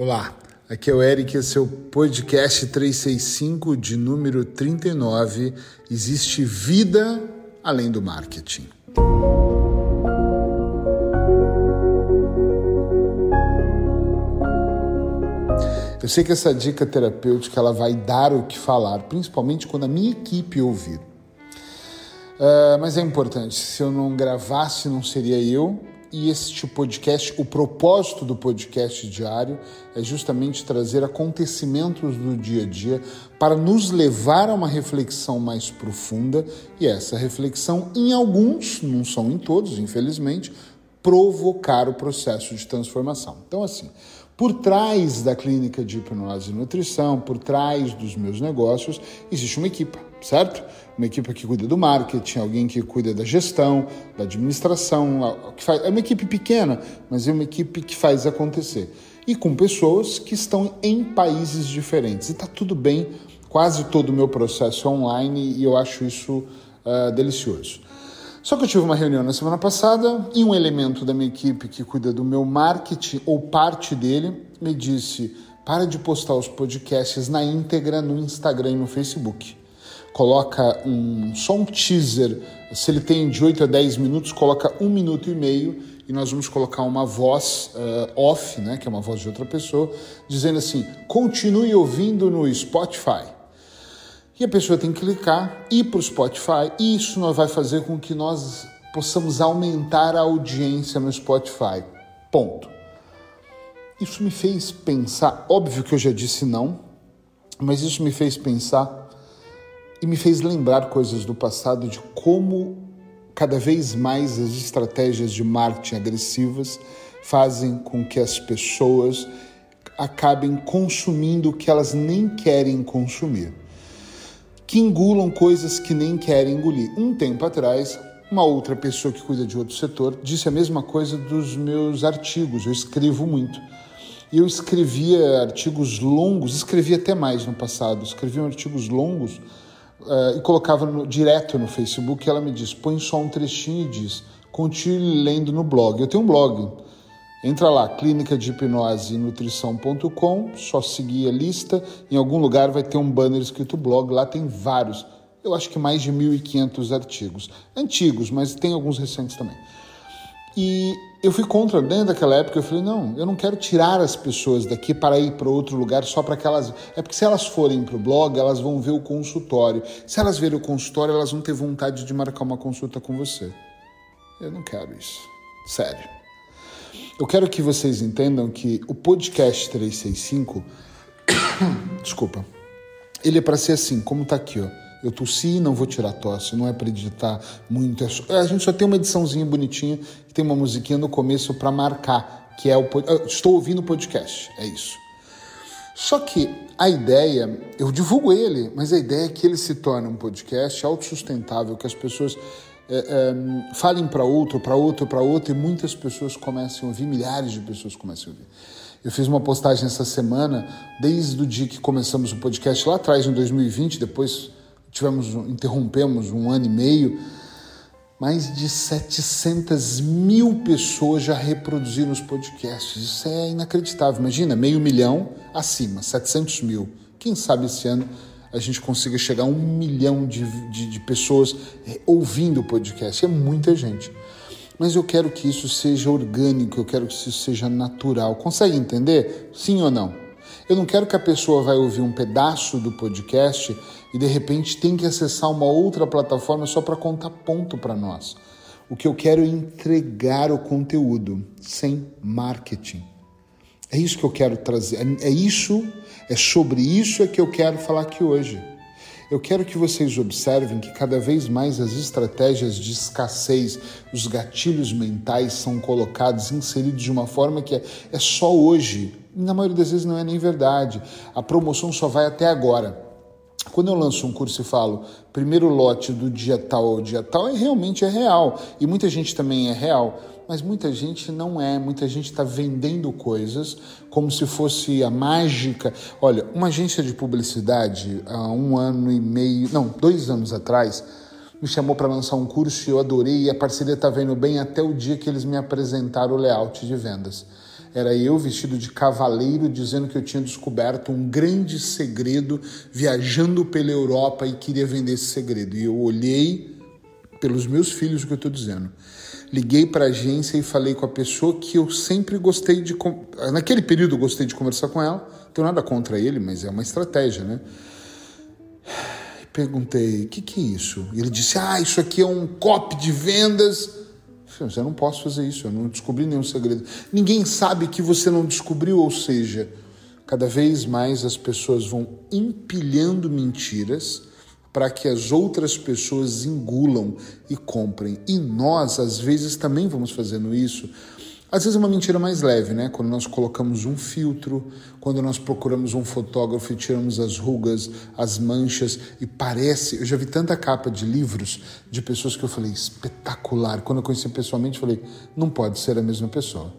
Olá, aqui é o Eric, esse é o podcast 365 de número 39. Existe vida além do marketing. Eu sei que essa dica terapêutica ela vai dar o que falar, principalmente quando a minha equipe ouvir. Uh, mas é importante, se eu não gravasse, não seria eu, e este podcast, o propósito do podcast diário é justamente trazer acontecimentos do dia a dia para nos levar a uma reflexão mais profunda e essa reflexão, em alguns, não são em todos, infelizmente, provocar o processo de transformação. Então, assim, por trás da clínica de hipnose e nutrição, por trás dos meus negócios, existe uma equipe, certo? Uma equipe que cuida do marketing, alguém que cuida da gestão, da administração, que faz, é uma equipe pequena, mas é uma equipe que faz acontecer. E com pessoas que estão em países diferentes. E está tudo bem, quase todo o meu processo é online e eu acho isso uh, delicioso. Só que eu tive uma reunião na semana passada e um elemento da minha equipe que cuida do meu marketing, ou parte dele, me disse: para de postar os podcasts na íntegra no Instagram e no Facebook. Coloca um, só um teaser, se ele tem de 8 a 10 minutos, coloca um minuto e meio e nós vamos colocar uma voz uh, off, né, que é uma voz de outra pessoa, dizendo assim: continue ouvindo no Spotify e a pessoa tem que clicar, ir para o Spotify, e isso não vai fazer com que nós possamos aumentar a audiência no Spotify. Ponto. Isso me fez pensar, óbvio que eu já disse não, mas isso me fez pensar e me fez lembrar coisas do passado de como cada vez mais as estratégias de marketing agressivas fazem com que as pessoas acabem consumindo o que elas nem querem consumir que engulam coisas que nem querem engolir. Um tempo atrás, uma outra pessoa que cuida de outro setor disse a mesma coisa dos meus artigos. Eu escrevo muito. E eu escrevia artigos longos, escrevia até mais no passado, escrevia artigos longos uh, e colocava no, direto no Facebook. E ela me diz: põe só um trechinho e diz, continue lendo no blog. Eu tenho um blog Entra lá, clínica de hipnose e nutrição.com, só seguir a lista. Em algum lugar vai ter um banner escrito blog, lá tem vários. Eu acho que mais de 1.500 artigos. Antigos, mas tem alguns recentes também. E eu fui contra, dentro daquela época, eu falei: não, eu não quero tirar as pessoas daqui para ir para outro lugar só para que elas. É porque se elas forem para o blog, elas vão ver o consultório. Se elas verem o consultório, elas vão ter vontade de marcar uma consulta com você. Eu não quero isso. Sério. Eu quero que vocês entendam que o podcast 365, desculpa, ele é para ser assim, como tá aqui, ó. Eu tossi, não vou tirar tosse, não é para editar muito. É só, a gente só tem uma ediçãozinha bonitinha que tem uma musiquinha no começo para marcar, que é o. Estou ouvindo o podcast, é isso. Só que a ideia, eu divulgo ele, mas a ideia é que ele se torne um podcast autossustentável, que as pessoas é, é, falem para outro, para outro, para outro, e muitas pessoas começam a ouvir, milhares de pessoas começam a ouvir. Eu fiz uma postagem essa semana, desde o dia que começamos o podcast lá atrás, em 2020, depois tivemos, interrompemos um ano e meio, mais de 700 mil pessoas já reproduziram os podcasts. Isso é inacreditável. Imagina, meio milhão acima, 700 mil. Quem sabe esse ano a gente consiga chegar a um milhão de, de, de pessoas é, ouvindo o podcast. É muita gente. Mas eu quero que isso seja orgânico, eu quero que isso seja natural. Consegue entender? Sim ou não? Eu não quero que a pessoa vai ouvir um pedaço do podcast e de repente tem que acessar uma outra plataforma só para contar ponto para nós. O que eu quero é entregar o conteúdo sem marketing. É isso que eu quero trazer. É, é isso, é sobre isso é que eu quero falar aqui hoje. Eu quero que vocês observem que cada vez mais as estratégias de escassez, os gatilhos mentais são colocados, inseridos de uma forma que é, é só hoje. Na maioria das vezes não é nem verdade. A promoção só vai até agora. Quando eu lanço um curso e falo primeiro lote do dia tal ao dia tal, é realmente é real. E muita gente também é real mas muita gente não é. Muita gente está vendendo coisas como se fosse a mágica. Olha, uma agência de publicidade, há um ano e meio, não, dois anos atrás, me chamou para lançar um curso e eu adorei. E a parceria está vendo bem até o dia que eles me apresentaram o layout de vendas. Era eu vestido de cavaleiro dizendo que eu tinha descoberto um grande segredo viajando pela Europa e queria vender esse segredo. E eu olhei pelos meus filhos o que eu estou dizendo. Liguei para a agência e falei com a pessoa que eu sempre gostei de. Naquele período eu gostei de conversar com ela. Não tenho nada contra ele, mas é uma estratégia, né? Perguntei, o que, que é isso? Ele disse, ah, isso aqui é um copy de vendas. Eu, não posso fazer isso, eu não descobri nenhum segredo. Ninguém sabe que você não descobriu, ou seja, cada vez mais as pessoas vão empilhando mentiras para que as outras pessoas engulam e comprem. E nós, às vezes, também vamos fazendo isso às vezes é uma mentira mais leve, né? Quando nós colocamos um filtro, quando nós procuramos um fotógrafo e tiramos as rugas, as manchas e parece. Eu já vi tanta capa de livros de pessoas que eu falei espetacular. Quando eu conheci pessoalmente, eu falei não pode ser a mesma pessoa.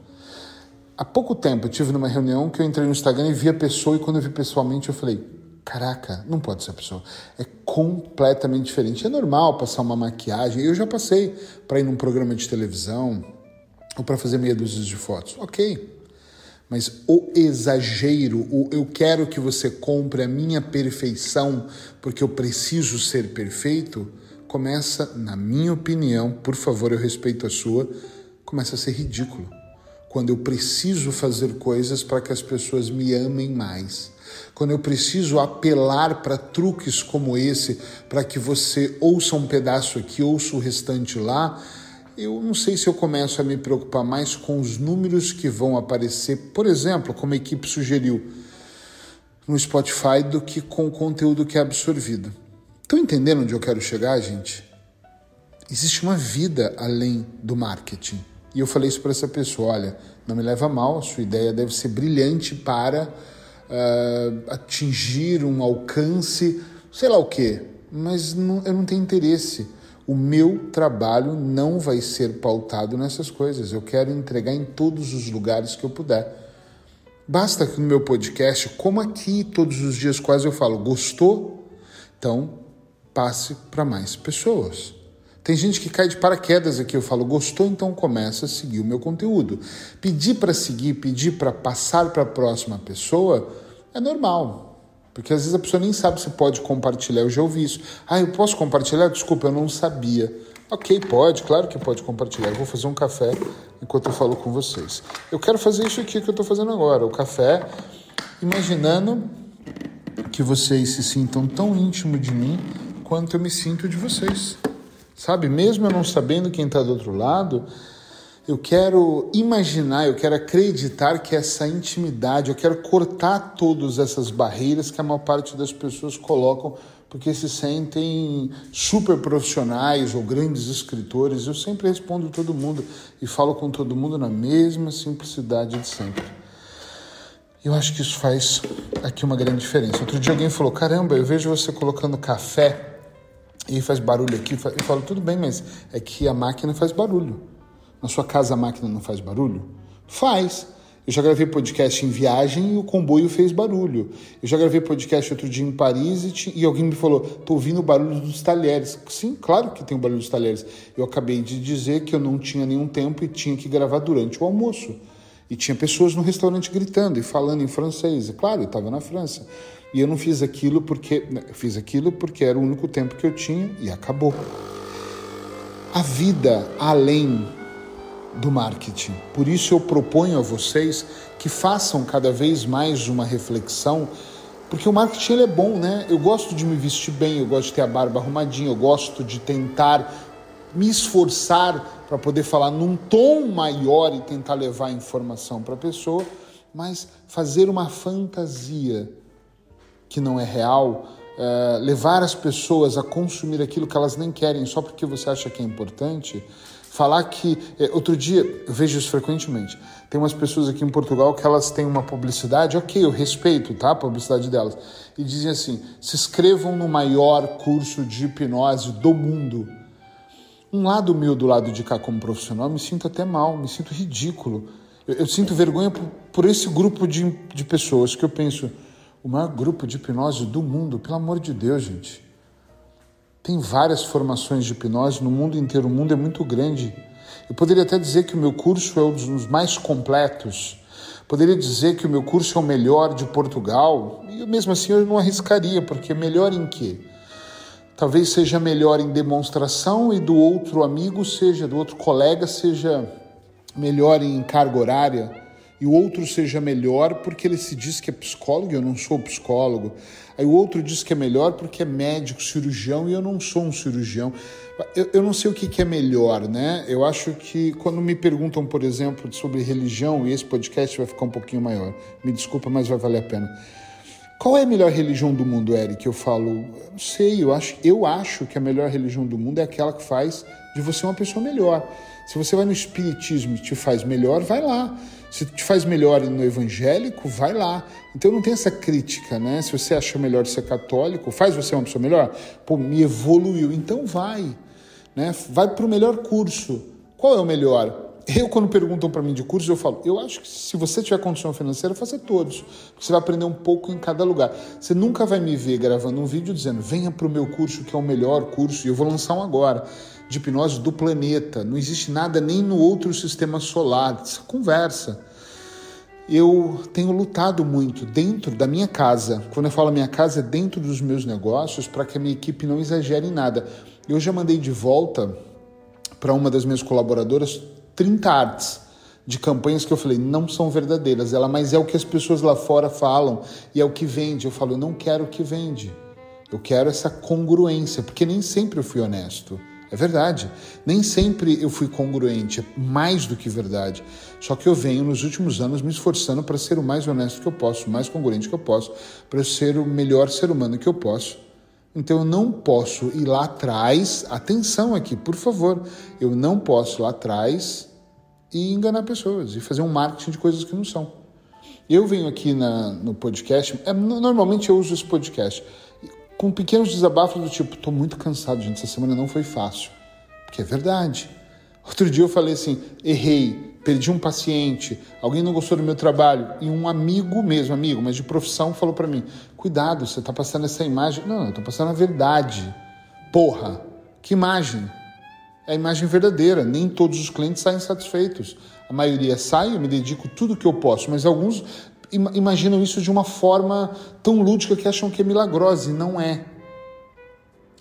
Há pouco tempo eu tive numa reunião que eu entrei no Instagram e vi a pessoa e quando eu vi pessoalmente eu falei caraca, não pode ser a pessoa. É completamente diferente. É normal passar uma maquiagem. Eu já passei para ir num programa de televisão ou para fazer meia dúzia de fotos. Ok. Mas o exagero, o eu quero que você compre a minha perfeição porque eu preciso ser perfeito, começa, na minha opinião, por favor, eu respeito a sua, começa a ser ridículo. Quando eu preciso fazer coisas para que as pessoas me amem mais. Quando eu preciso apelar para truques como esse, para que você ouça um pedaço aqui, ouça o restante lá, eu não sei se eu começo a me preocupar mais com os números que vão aparecer, por exemplo, como a equipe sugeriu, no Spotify, do que com o conteúdo que é absorvido. Estão entendendo onde eu quero chegar, gente? Existe uma vida além do marketing. E eu falei isso para essa pessoa: olha, não me leva mal, sua ideia deve ser brilhante para uh, atingir um alcance, sei lá o quê, mas não, eu não tenho interesse o meu trabalho não vai ser pautado nessas coisas. Eu quero entregar em todos os lugares que eu puder. Basta que no meu podcast, como aqui todos os dias quase eu falo, gostou? Então passe para mais pessoas. Tem gente que cai de paraquedas aqui, eu falo, gostou, então começa a seguir o meu conteúdo. Pedir para seguir, pedir para passar para a próxima pessoa é normal. Porque às vezes a pessoa nem sabe se pode compartilhar. Eu já ouvi isso. Ah, eu posso compartilhar? Desculpa, eu não sabia. Ok, pode, claro que pode compartilhar. Eu vou fazer um café enquanto eu falo com vocês. Eu quero fazer isso aqui que eu estou fazendo agora, o café, imaginando que vocês se sintam tão íntimo de mim quanto eu me sinto de vocês. Sabe, mesmo eu não sabendo quem está do outro lado, eu quero imaginar, eu quero acreditar que essa intimidade, eu quero cortar todas essas barreiras que a maior parte das pessoas colocam porque se sentem super profissionais ou grandes escritores. Eu sempre respondo todo mundo e falo com todo mundo na mesma simplicidade de sempre. Eu acho que isso faz aqui uma grande diferença. Outro dia alguém falou: Caramba, eu vejo você colocando café e faz barulho aqui. Eu falo: Tudo bem, mas é que a máquina faz barulho. Na sua casa a máquina não faz barulho? Faz. Eu já gravei podcast em viagem e o comboio fez barulho. Eu já gravei podcast outro dia em Paris e, e alguém me falou: tô ouvindo o barulho dos talheres. Sim, claro que tem o barulho dos talheres. Eu acabei de dizer que eu não tinha nenhum tempo e tinha que gravar durante o almoço. E tinha pessoas no restaurante gritando e falando em francês. E claro, eu estava na França. E eu não fiz aquilo porque. Né, fiz aquilo porque era o único tempo que eu tinha e acabou. A vida além do marketing. Por isso eu proponho a vocês que façam cada vez mais uma reflexão, porque o marketing ele é bom, né? Eu gosto de me vestir bem, eu gosto de ter a barba arrumadinha, eu gosto de tentar me esforçar para poder falar num tom maior e tentar levar a informação para a pessoa, mas fazer uma fantasia que não é real, uh, levar as pessoas a consumir aquilo que elas nem querem só porque você acha que é importante, Falar que. É, outro dia, eu vejo isso frequentemente. Tem umas pessoas aqui em Portugal que elas têm uma publicidade, ok, eu respeito tá, a publicidade delas, e dizem assim: se inscrevam no maior curso de hipnose do mundo. Um lado meu do lado de cá como profissional, eu me sinto até mal, me sinto ridículo. Eu, eu sinto vergonha por, por esse grupo de, de pessoas que eu penso, o maior grupo de hipnose do mundo, pelo amor de Deus, gente. Tem várias formações de hipnose no mundo inteiro, o mundo é muito grande. Eu poderia até dizer que o meu curso é um dos mais completos, Poderia dizer que o meu curso é o melhor de Portugal, e mesmo assim eu não arriscaria, porque melhor em quê? Talvez seja melhor em demonstração e do outro amigo seja, do outro colega seja melhor em carga horária e o outro seja melhor porque ele se diz que é psicólogo e eu não sou psicólogo. Aí o outro diz que é melhor porque é médico, cirurgião e eu não sou um cirurgião. Eu, eu não sei o que, que é melhor, né? Eu acho que quando me perguntam, por exemplo, sobre religião, e esse podcast vai ficar um pouquinho maior, me desculpa, mas vai valer a pena. Qual é a melhor religião do mundo, Eric? Eu falo, não sei, eu acho, eu acho que a melhor religião do mundo é aquela que faz de você uma pessoa melhor. Se você vai no espiritismo e te faz melhor, vai lá. Se te faz melhor no evangélico, vai lá. Então não tem essa crítica, né? Se você acha melhor ser católico, faz você uma pessoa melhor? Pô, me evoluiu, então vai. Né? Vai para o melhor curso. Qual é o melhor? Eu, quando perguntam para mim de curso, eu falo: eu acho que se você tiver condição financeira, faça todos. Você vai aprender um pouco em cada lugar. Você nunca vai me ver gravando um vídeo dizendo: venha para o meu curso, que é o melhor curso, e eu vou lançar um agora, de hipnose do planeta. Não existe nada nem no outro sistema solar. Conversa. Eu tenho lutado muito dentro da minha casa. Quando eu falo minha casa, é dentro dos meus negócios, para que a minha equipe não exagere em nada. Eu já mandei de volta para uma das minhas colaboradoras 30 artes de campanhas que eu falei não são verdadeiras, ela, mas é o que as pessoas lá fora falam e é o que vende. Eu falo, eu não quero o que vende. Eu quero essa congruência, porque nem sempre eu fui honesto. É verdade. Nem sempre eu fui congruente, é mais do que verdade. Só que eu venho nos últimos anos me esforçando para ser o mais honesto que eu posso, o mais congruente que eu posso, para ser o melhor ser humano que eu posso. Então eu não posso ir lá atrás, atenção aqui, por favor, eu não posso ir lá atrás e enganar pessoas e fazer um marketing de coisas que não são. Eu venho aqui na, no podcast, é, normalmente eu uso esse podcast com pequenos desabafos do tipo: estou muito cansado, gente, essa semana não foi fácil. Porque é verdade. Outro dia eu falei assim: errei, perdi um paciente, alguém não gostou do meu trabalho e um amigo mesmo, amigo, mas de profissão, falou para mim: cuidado, você está passando essa imagem. Não, eu estou passando a verdade. Porra, que imagem? É a imagem verdadeira. Nem todos os clientes saem satisfeitos. A maioria sai, eu me dedico tudo que eu posso, mas alguns imaginam isso de uma forma tão lúdica que acham que é milagrosa e não é.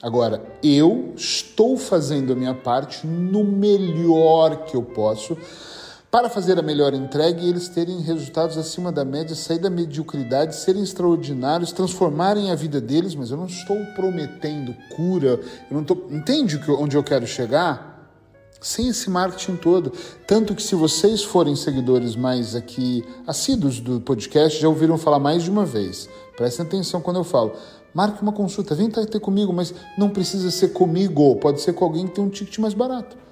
Agora, eu estou fazendo a minha parte no melhor que eu posso para fazer a melhor entrega e eles terem resultados acima da média, sair da mediocridade, serem extraordinários, transformarem a vida deles, mas eu não estou prometendo cura, eu não estou. Entende onde eu quero chegar? Sem esse marketing todo. Tanto que, se vocês forem seguidores mais aqui assíduos do podcast, já ouviram falar mais de uma vez. Prestem atenção quando eu falo. Marque uma consulta, vem ter comigo, mas não precisa ser comigo, pode ser com alguém que tem um ticket mais barato.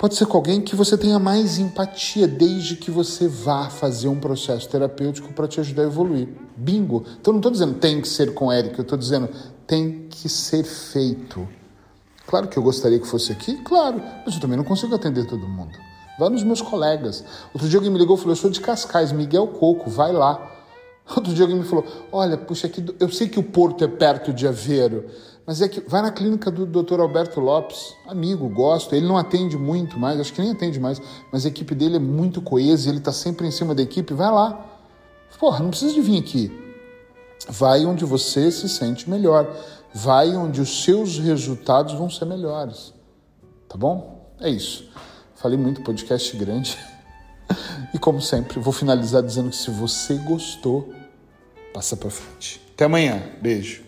Pode ser com alguém que você tenha mais empatia, desde que você vá fazer um processo terapêutico para te ajudar a evoluir. Bingo! Então não estou dizendo tem que ser com Eric, eu estou dizendo tem que ser feito. Claro que eu gostaria que fosse aqui, claro, mas eu também não consigo atender todo mundo. Vai nos meus colegas. Outro dia alguém me ligou e falou: Eu sou de Cascais, Miguel Coco, vai lá. Outro dia alguém me falou: Olha, puxa, aqui, eu sei que o Porto é perto de Aveiro, mas é que vai na clínica do Dr. Alberto Lopes, amigo, gosto. Ele não atende muito mais, acho que nem atende mais, mas a equipe dele é muito coesa, ele está sempre em cima da equipe. Vai lá. Porra, não precisa de vir aqui. Vai onde você se sente melhor. Vai onde os seus resultados vão ser melhores. Tá bom? É isso. Falei muito, podcast grande. E como sempre, vou finalizar dizendo que se você gostou, passa para frente. Até amanhã. Beijo.